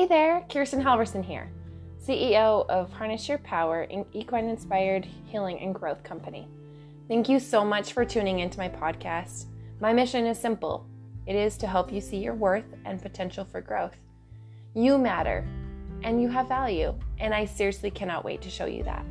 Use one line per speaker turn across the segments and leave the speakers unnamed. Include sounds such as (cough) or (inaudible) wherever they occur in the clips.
Hey there, Kirsten Halverson here, CEO of Harness Your Power, an equine inspired healing and growth company. Thank you so much for tuning into my podcast. My mission is simple it is to help you see your worth and potential for growth. You matter and you have value, and I seriously cannot wait to show you that.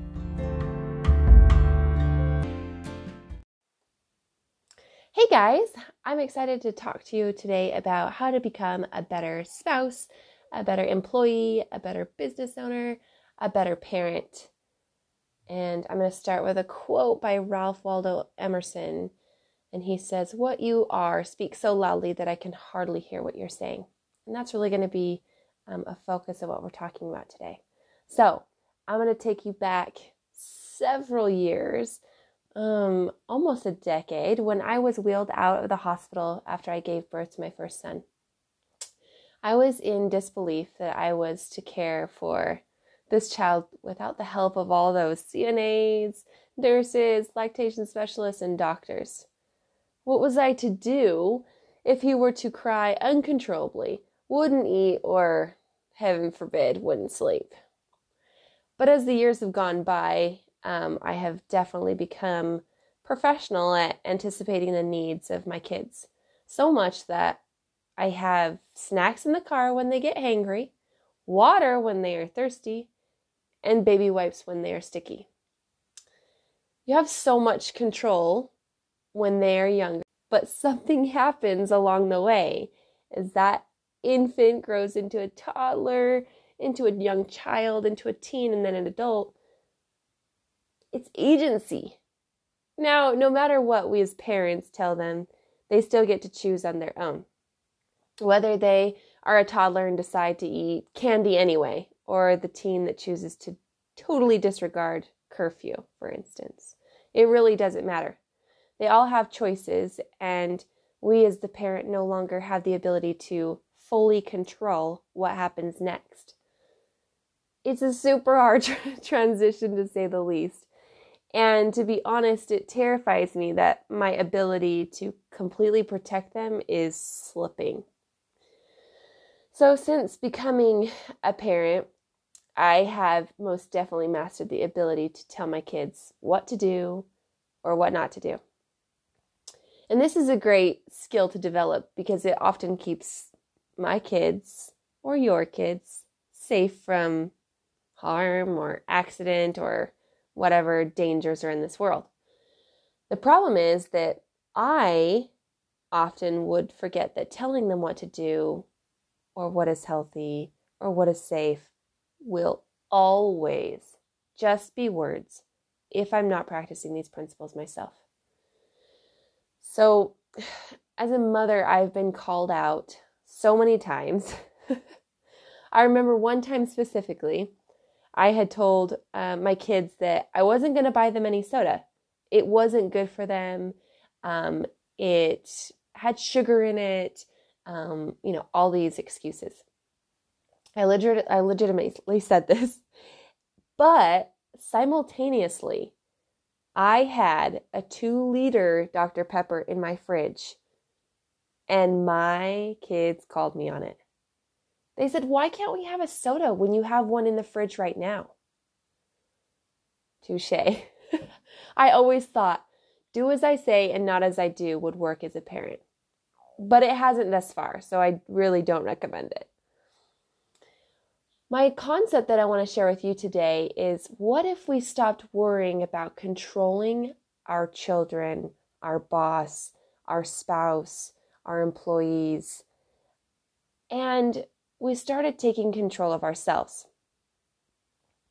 Hey guys, I'm excited to talk to you today about how to become a better spouse, a better employee, a better business owner, a better parent. And I'm going to start with a quote by Ralph Waldo Emerson. And he says, What you are speaks so loudly that I can hardly hear what you're saying. And that's really going to be um, a focus of what we're talking about today. So I'm going to take you back several years um, almost a decade when I was wheeled out of the hospital after I gave birth to my first son. I was in disbelief that I was to care for this child without the help of all those CNAs, nurses, lactation specialists, and doctors. What was I to do if he were to cry uncontrollably, wouldn't eat, or, heaven forbid, wouldn't sleep? But as the years have gone by, um, I have definitely become professional at anticipating the needs of my kids. So much that I have snacks in the car when they get hangry, water when they are thirsty, and baby wipes when they are sticky. You have so much control when they are younger, but something (laughs) happens along the way as that infant grows into a toddler, into a young child, into a teen, and then an adult it's agency. Now, no matter what we as parents tell them, they still get to choose on their own. Whether they are a toddler and decide to eat candy anyway, or the teen that chooses to totally disregard curfew, for instance. It really doesn't matter. They all have choices, and we as the parent no longer have the ability to fully control what happens next. It's a super hard (laughs) transition to say the least. And to be honest, it terrifies me that my ability to completely protect them is slipping. So, since becoming a parent, I have most definitely mastered the ability to tell my kids what to do or what not to do. And this is a great skill to develop because it often keeps my kids or your kids safe from harm or accident or whatever dangers are in this world. The problem is that I often would forget that telling them what to do or what is healthy or what is safe will always just be words if I'm not practicing these principles myself. So, (sighs) as a mother, I've been called out so many times. (laughs) I remember one time specifically I had told uh, my kids that I wasn't going to buy them any soda. It wasn't good for them. Um, it had sugar in it. Um, you know, all these excuses. I, legit- I legitimately said this, but simultaneously, I had a two liter Dr. Pepper in my fridge, and my kids called me on it. They said, Why can't we have a soda when you have one in the fridge right now? Touche. (laughs) I always thought, do as I say and not as I do would work as a parent. But it hasn't thus far, so I really don't recommend it. My concept that I want to share with you today is what if we stopped worrying about controlling our children, our boss, our spouse, our employees, and we started taking control of ourselves.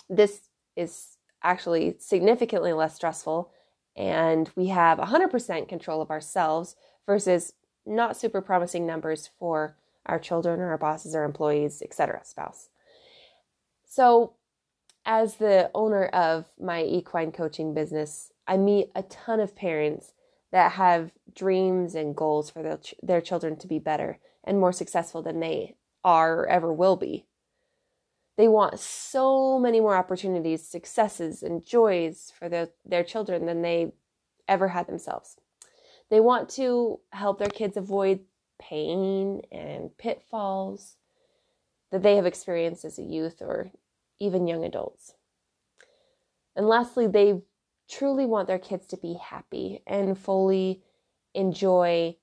This is actually significantly less stressful, and we have 100% control of ourselves versus not super promising numbers for our children or our bosses or employees, etc., spouse. So, as the owner of my equine coaching business, I meet a ton of parents that have dreams and goals for their, their children to be better and more successful than they are or ever will be. They want so many more opportunities, successes, and joys for their children than they ever had themselves. They want to help their kids avoid pain and pitfalls. that they have experienced as a youth or even young adults. And lastly, they truly want their kids to be happy and fully enjoy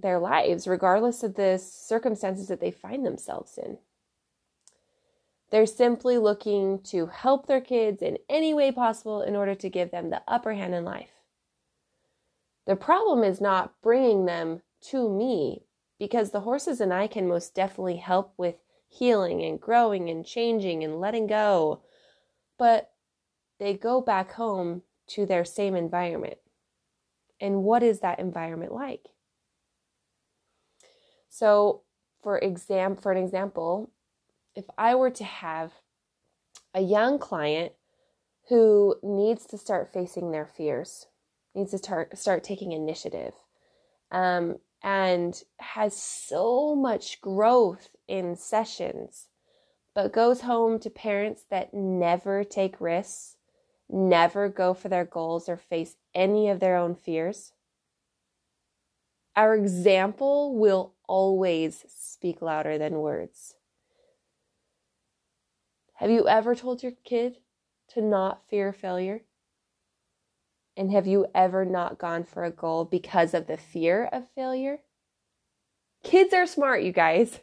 their lives, regardless of the circumstances that they find themselves in. They're simply looking to help their kids in any way possible in order to give them the upper hand in life. The problem is not bringing them to me because the horses and I can most definitely help with healing and growing and changing and letting go. But they go back home to their same environment. And what is that environment like? So, for exam for an example, if I were to have a young client who needs to start facing their fears, needs to start start taking initiative, um, and has so much growth in sessions, but goes home to parents that never take risks, never go for their goals or face any of their own fears. Our example will always speak louder than words. Have you ever told your kid to not fear failure? And have you ever not gone for a goal because of the fear of failure? Kids are smart, you guys.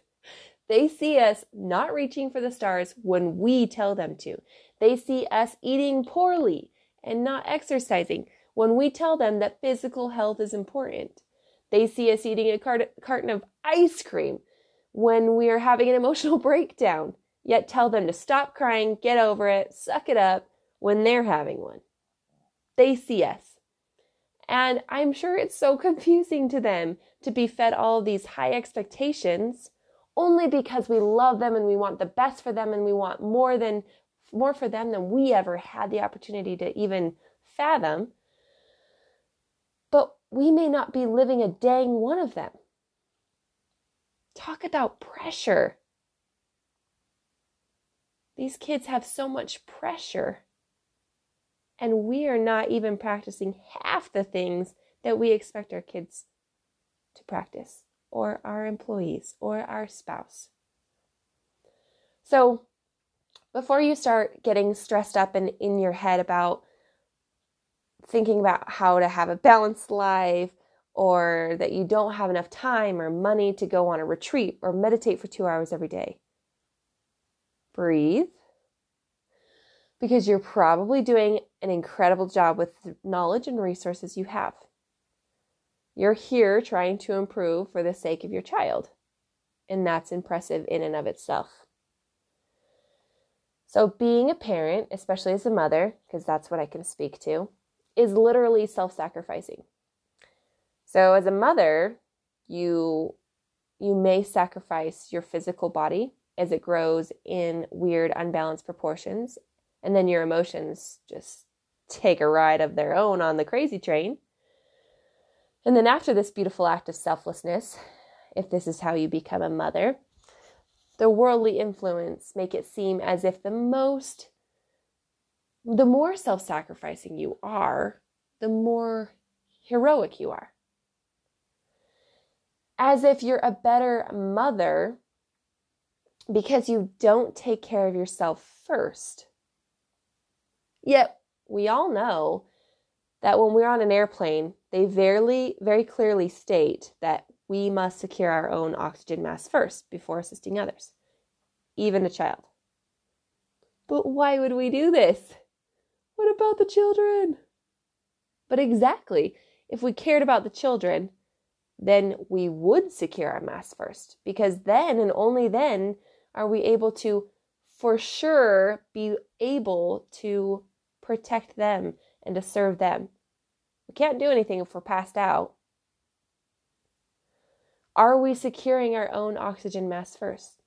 They see us not reaching for the stars when we tell them to. They see us eating poorly and not exercising when we tell them that physical health is important. They see us eating a cart- carton of ice cream when we are having an emotional (laughs) breakdown, yet tell them to stop crying, get over it, suck it up when they're having one. They see us. And I'm sure it's so (laughs) confusing to them to be fed all of these high expectations only because we love them and we want the best for them and we want more than more for them than we ever had the opportunity to even fathom. But we may not be living a dang one of them. Talk about pressure. These kids have so much pressure and we are not even practicing half the things that we expect our kids to practice, or our employees, or our spouse. So, before you start getting stressed up and in your head about thinking about how to have a balanced life, or that you don't have enough time or money to go on a retreat or meditate for two hours every day, breathe because you're probably doing an incredible job with the knowledge and resources you have. You're here trying to improve for the sake of your child, and that's impressive in and of itself. So, being a parent, especially as a mother, because that's what I can speak to, is literally self sacrificing. So, as a mother, you you may sacrifice your physical body as it grows in weird unbalanced proportions and then your emotions just take a ride of their own on the crazy train. And then after this beautiful act of selflessness, if this is how you become a mother, the worldly influence make it seem as if the most the more self-sacrificing you are, the more heroic you are. As if you're a better mother because you don't take care of yourself first. Yet we all know that when we're on an airplane, they very, very clearly state that we must secure our own oxygen mask first before assisting others, even a child. But why would we do this? What about the children? But exactly, if we cared about the children, then we would secure our mask first, because then and only then are we able to, for sure, be able to protect them and to serve them. We can't do anything if we're passed out. Are we securing our own oxygen mask first?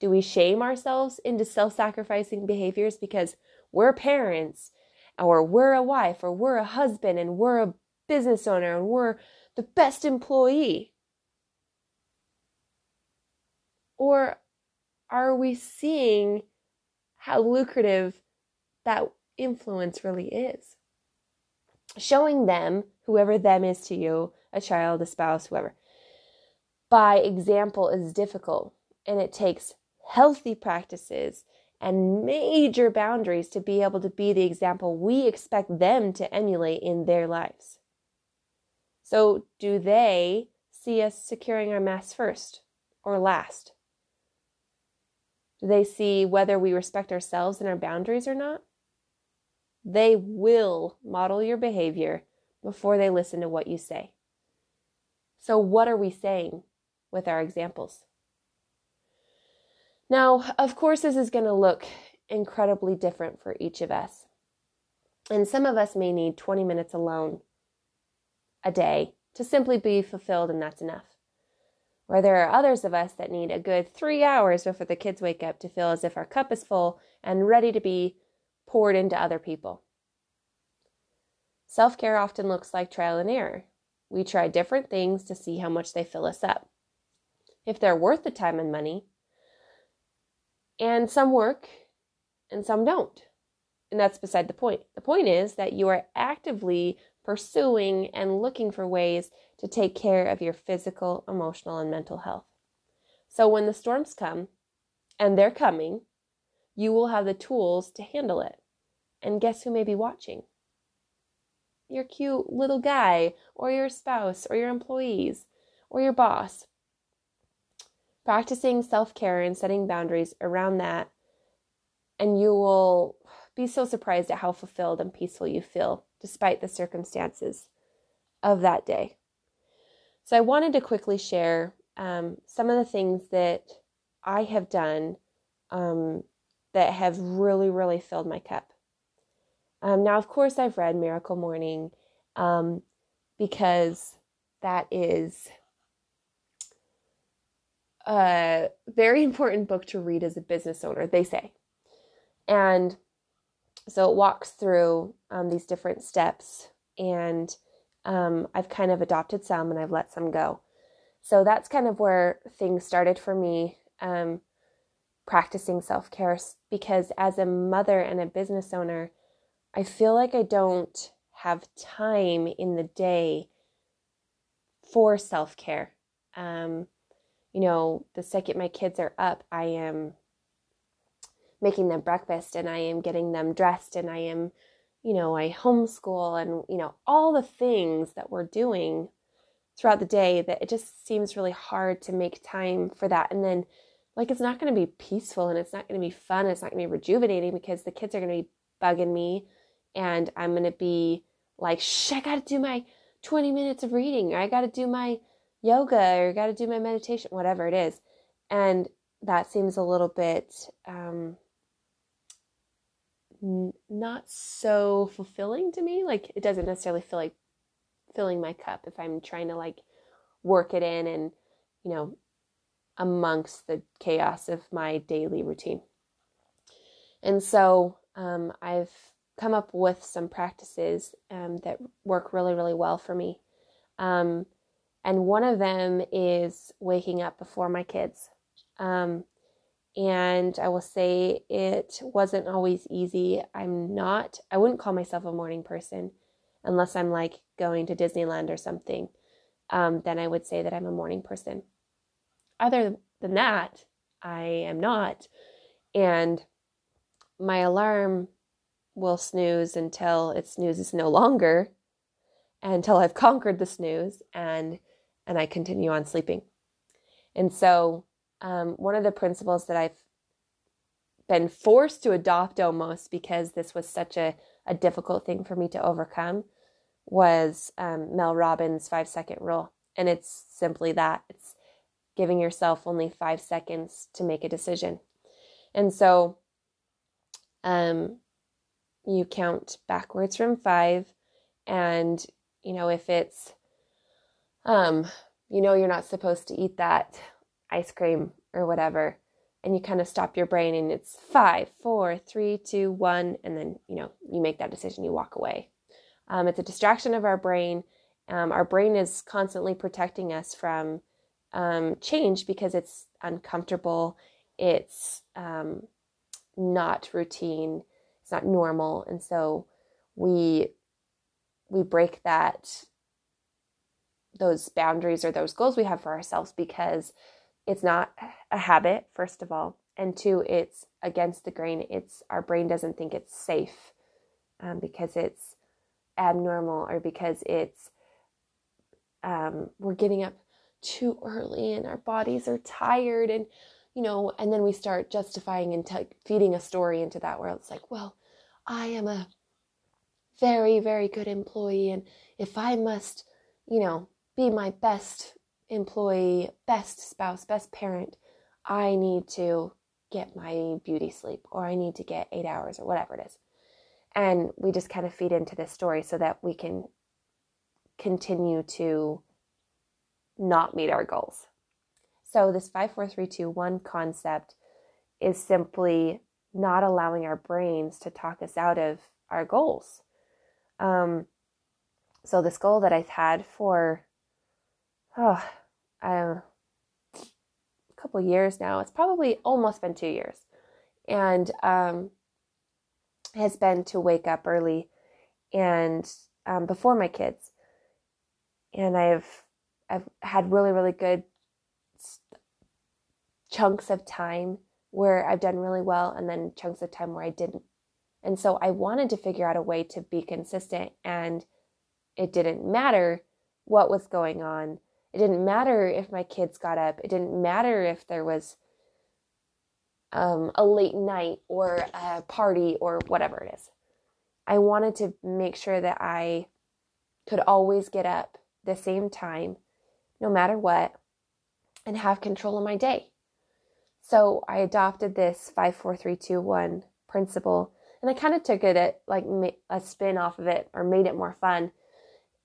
Do we shame ourselves into self sacrificing behaviors because we're parents, or we're a wife, or we're a husband, and we're a business owner, and we're the best employee? Or are we seeing how lucrative that influence really is. Showing them, whoever them is to you, a child, a spouse, whoever, by example is difficult and it takes healthy practices and major boundaries to be able to be the example we expect them to emulate in their lives. So, do they see us securing our mass first or last? Do they see whether we respect ourselves and our boundaries or not? They will model your behavior before they listen to what you say. So, what are we saying with our examples? Now, of course, this is going to look incredibly different for each of us. And some of us may need 20 minutes alone a day to simply be fulfilled, and that's enough. Or there are others of us that need a good three hours before the kids wake up to feel as if our cup is full and ready to be poured into other people. Self care often looks like trial and error. We try different things to see how much they fill us up. If they're worth the time and money, and some work and some don't. And that's beside the point. The point is that you are actively pursuing and looking for ways to take care of your physical, emotional, and mental health. So when the storms come, and they're coming, you will have the tools to handle it. And guess who may be watching? Your cute little guy, or your spouse, or your employees, or your boss, practicing self care and setting boundaries around that. And you will be so surprised at how fulfilled and peaceful you feel despite the circumstances of that day. So, I wanted to quickly share um, some of the things that I have done um, that have really, really filled my cup. Um, now, of course, I've read Miracle Morning um, because that is a very important book to read as a business owner, they say. And so it walks through um, these different steps, and um, I've kind of adopted some and I've let some go. So that's kind of where things started for me um, practicing self care because as a mother and a business owner, I feel like I don't have time in the day for self care. Um, you know, the second my kids are up, I am making them breakfast and I am getting them dressed and I am, you know, I homeschool and, you know, all the things that we're doing throughout the day that it just seems really hard to make time for that. And then, like, it's not going to be peaceful and it's not going to be fun. It's not going to be rejuvenating because the kids are going to be bugging me and I'm going to be like, shh, I got to do my 20 minutes of reading or I got to do my yoga or I got to do my meditation, whatever it is. And that seems a little bit um, n- not so fulfilling to me. Like it doesn't necessarily feel like filling my cup if I'm trying to like work it in and, you know, amongst the chaos of my daily routine. And so um, I've come up with some practices um, that work really, really well for me. Um, and one of them is waking up before my kids. Um, and I will say it wasn't always easy. I'm not, I wouldn't call myself a morning person unless I'm like going to Disneyland or something. Um, then I would say that I'm a morning person. Other than that, I am not. And my alarm will snooze until it snoozes no longer, until I've (laughs) conquered the snooze and and I continue on sleeping. And so, um, one of the principles that I've been forced to adopt almost because this was such a, a difficult thing for me to overcome was um, Mel Robbins' five second rule. And it's simply that it's giving yourself only five seconds to make a decision. And so um, you count backwards from five. And, you know, if it's um, you know you're not supposed to eat that ice cream or whatever, and you kind of stop your brain and it's five, four, three, two, one, and then you know you make that decision, you walk away. Um, it's a distraction of our brain. Um, our brain is constantly protecting us from um, change because it's uncomfortable, it's um, not routine, it's not normal, and so we we break that those boundaries or those goals we have for ourselves because it's not a habit, first of all. and two, it's against the grain. It's our brain doesn't think it's safe um, because it's abnormal or because it's um, we're getting up too early and our bodies are tired and you know and then we start justifying and t- feeding a story into that where it's like well i am a very very good employee and if i must you know be my best employee best spouse best parent i need to get my beauty sleep or i need to get eight hours or whatever it is. And we just kind of feed into this story so that we can continue to not meet our goals. So, this 5 4 3 2 1 concept is simply not allowing our brains to talk us out of our goals. Um, so, this goal that I've had for oh, a couple years now, it's probably almost been two years, and um, has been to wake up early and um, before my kids. And I've I've had really really good chunks of time where I've done really well and then chunks of time where I didn't. And so I wanted to figure out a way to be consistent and it didn't matter what was going on. It didn't matter if my kids got up. It didn't matter if there was um, a late night or a party or whatever it is. I wanted to make sure that I could always get up the same time, no matter what, and have control of my day. So I adopted this 54321 principle and I kind of took it at like a spin off of it or made it more fun.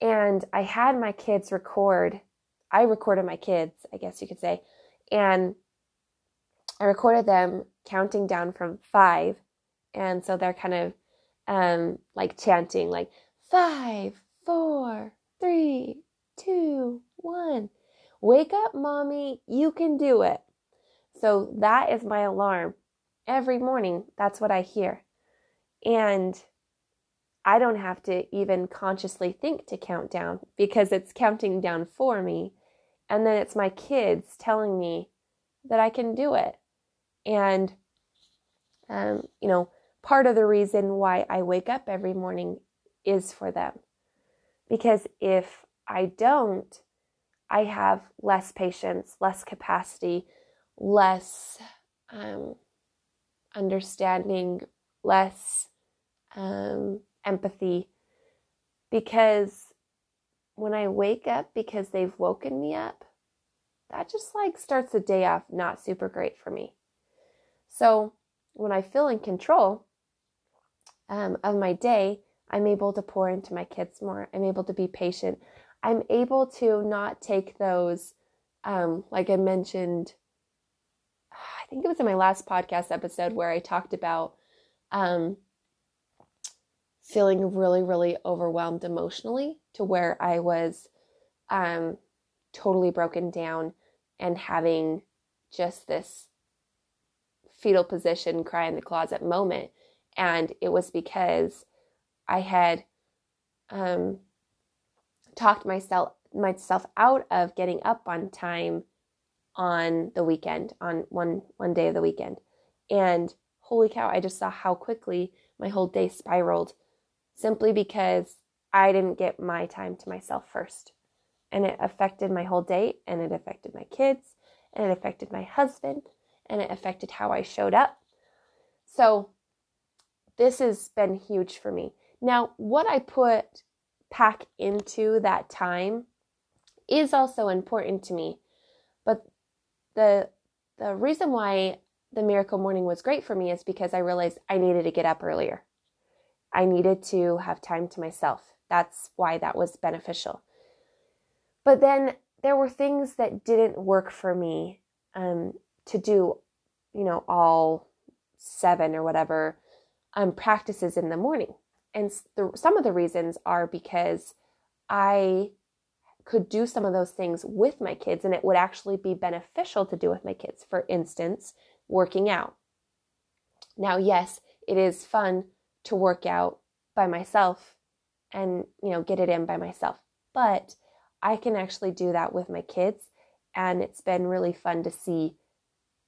And I had my kids record, I recorded my kids, I guess you could say, and I recorded them counting down from five. And so they're kind of um, like chanting, like five, four, three, two, one. Wake up, mommy. You can do it. So that is my alarm. Every morning, that's what I hear. And I don't have to even consciously think to count down because it's counting down for me. And then it's my kids telling me that I can do it. And, um, you know, part of the reason why I wake up every morning is for them. Because if I don't, I have less patience, less capacity, less um, understanding, less um, empathy. Because when I wake up because they've woken me up, that just like starts the day off not super great for me. So when I feel in control um, of my day, I'm able to pour into my kids more. I'm able to be patient. I'm able to not take those, um, like I mentioned, (sighs) I think it was in my last podcast episode where I talked about um, feeling really, really overwhelmed emotionally to where I was um, totally broken down and having just this fetal position, cry in the closet moment. And it was because I had um, talked myself myself out of getting up on time on the weekend, on one one day of the weekend. And holy cow, I just saw how quickly my whole day spiraled simply because I didn't get my time to myself first. And it affected my whole day and it affected my kids and it affected my husband and it affected how I showed up. So, this has been huge for me. Now, what I put pack into that time is also important to me. But the the reason why the miracle morning was great for me is because I realized I needed to get up earlier. I needed to have time to myself. That's why that was beneficial. But then there were things that didn't work for me um, to do, you know, all seven or whatever um, practices in the morning. And the, some of the reasons are because I could do some of those things with my kids and it would actually be beneficial to do with my kids. For instance, working out. Now, yes, it is fun to work out by myself and, you know, get it in by myself, but I can actually do that with my kids and it's been really fun to see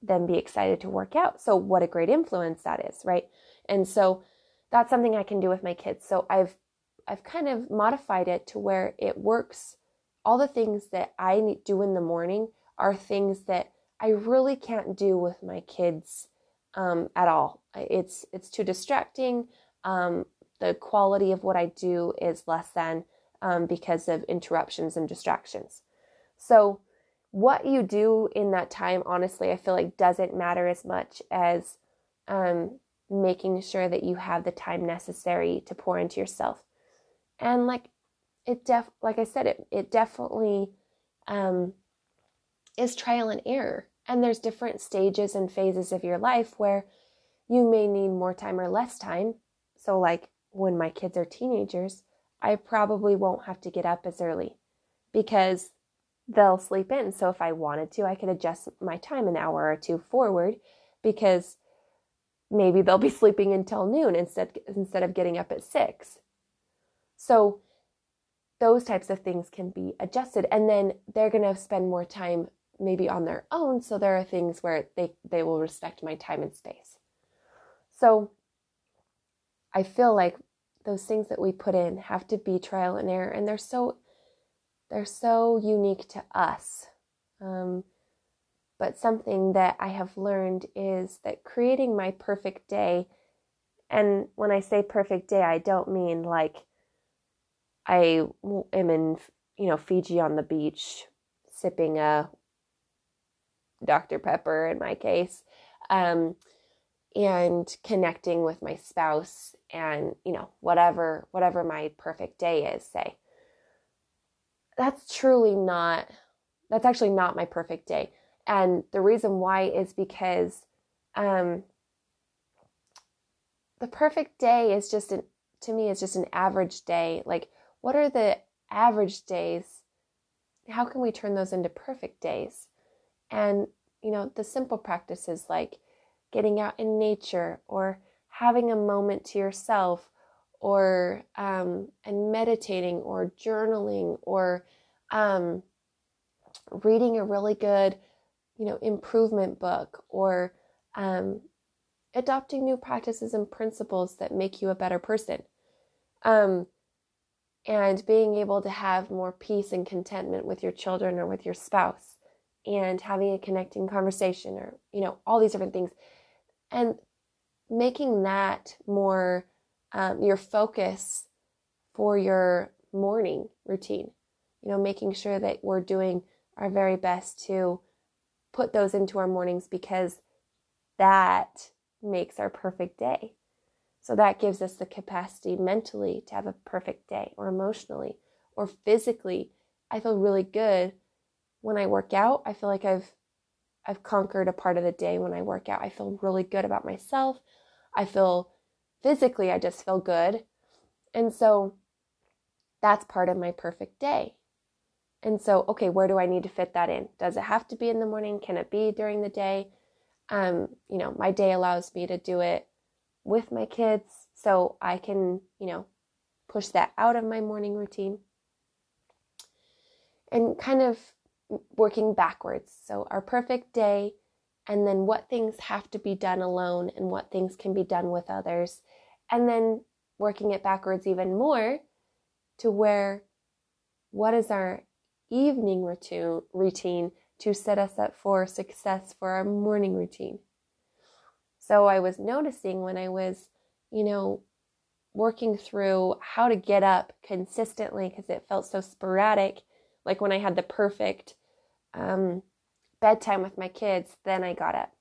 them be excited to work out. So, what a great influence that is, right? And so, that's something I can do with my kids. So, I've I've kind of modified it to where it works. All the things that I do in the morning are things that I really can't do with my kids um, at all. It's it's too distracting. Um, the quality of what I do is less than um, because of interruptions and distractions. So, what you do in that time, honestly, I feel like doesn't matter as much as um, making sure that you have the time necessary to pour into yourself. And like it def like I said, it it definitely um, is trial and error. And there's different stages and phases of your life where you may need more time or less time. So like when my kids are teenagers, I probably won't have to get up as early because they'll sleep in. So if I wanted to, I could adjust my time an hour or two forward because maybe they'll be (laughs) sleeping until noon instead instead of getting up at 6. So those types of things can be adjusted and then they're going to spend more time maybe on their own so there are things where they they will respect my time and space. So I feel like those things that we put in have to be trial and error and they're so they're so unique to us um, but something that i have learned is that creating my perfect day and when i say perfect day i don't mean like i am in you know fiji on the beach sipping a dr pepper in my case um, and connecting with my spouse and you know whatever whatever my perfect day is say. That's truly not that's actually not my perfect day and the reason why is because um the perfect day is just an to me is just an average day. Like what are the average days? How can we turn those into perfect days? And you know the simple practices like getting out in nature or having a moment to yourself or um, and meditating or journaling or um, reading a really good you know improvement book or um, adopting new practices and principles that make you a better person um, and being able to have more peace and contentment with your children or with your spouse and having a connecting conversation or you know all these different things and making that more um, your focus for your morning routine. You know, making sure that we're doing our very best to put those into our mornings because that makes our perfect day. So that gives us the capacity mentally to have a perfect day or emotionally or physically. I feel really good when I work out. I feel like I've I've conquered a part of the day when I work out. I feel really good about myself. I feel physically, I just feel good. And so that's part of my perfect day. And so, okay, where do I need to fit that in? Does it have to be in the morning? Can it be during the day? Um, you know, my day allows me to do it with my kids, so I can, you know, push that out of my morning routine. And kind of working backwards. So, our perfect day, and then what things have to be done alone and what things can be done with others. And then working it backwards even more to where what is our evening routine to set us up for success for our morning routine. So, I was noticing when I was, you know, working through how to get up consistently because it felt so sporadic like when I had the perfect um, bedtime with my kids, then I got up.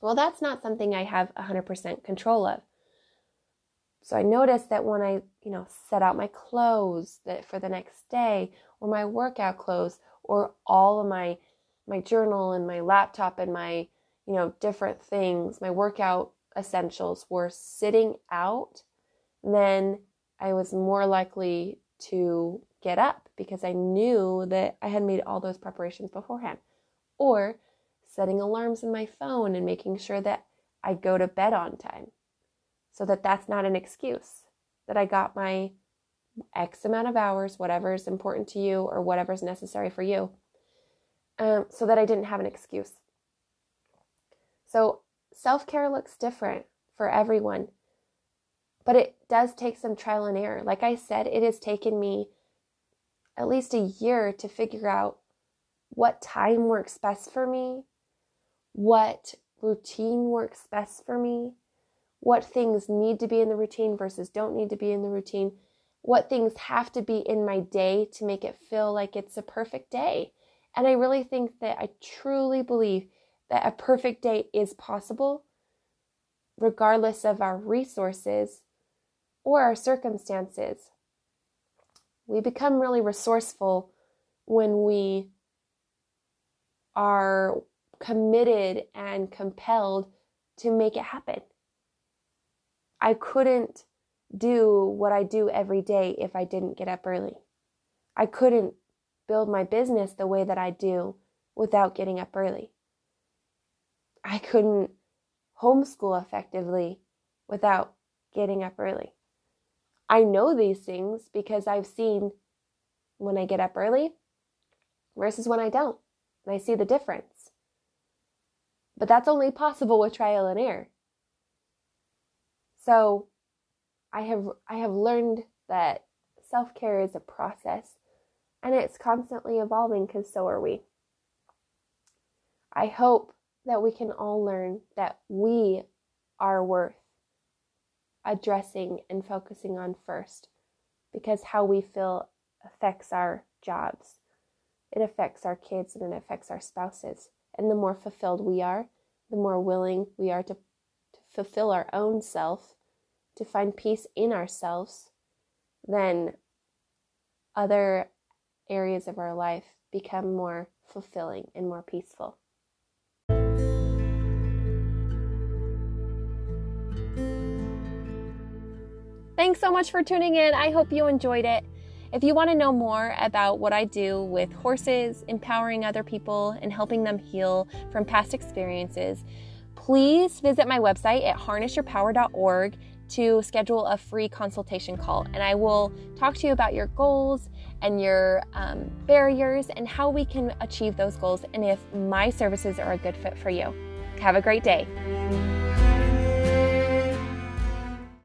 Well, that's not something I have 100% control of. So I noticed that when I, you know, set out my clothes that for the next day or my workout clothes or all of my my journal and my laptop and my, you know, different things, my workout essentials were sitting out, then I was more likely to get up because I knew that I had made all those preparations beforehand. Or setting alarms in my phone and making sure that I go to bed on time so that that's not an excuse that I got my X amount of hours, whatever is important to you or whatever is necessary for you, um, so that I didn't have an excuse. So self care looks different for everyone, but it does take some trial and error. Like I said, it has taken me at least a year to figure out what time works best for me, what routine works best for me, what things need to be in the routine versus don't need to be in the routine, what things have to be in my day to make it feel like it's a perfect day. And I really think that I truly believe that a perfect day is possible, regardless of our resources or our circumstances. We become really resourceful when we are committed and compelled to make it happen. I couldn't do what I do every day if I didn't get up early. I couldn't build my business the way that I do without getting up early. I couldn't homeschool effectively without getting up early. I know these things because I've seen when I get up early versus when I don't. And I see the difference. But that's only possible with trial and error. So I have I have learned that self-care is a process and it's constantly evolving cuz so are we. I hope that we can all learn that we are worth addressing and focusing on first because how we feel affects our jobs. It affects our kids and it affects our spouses. And the more fulfilled we are, the more willing we are to, to fulfill our own self, to find peace in ourselves, then other areas of our life become more fulfilling and more peaceful. Thanks so much for tuning in. I hope you enjoyed it. If you want to know more about what I do with horses, empowering other people, and helping them heal from past experiences, please visit my website at harnessyourpower.org to schedule a free consultation call. And I will talk to you about your goals and your um, barriers and how we can achieve those goals and if my services are a good fit for you. Have a great day.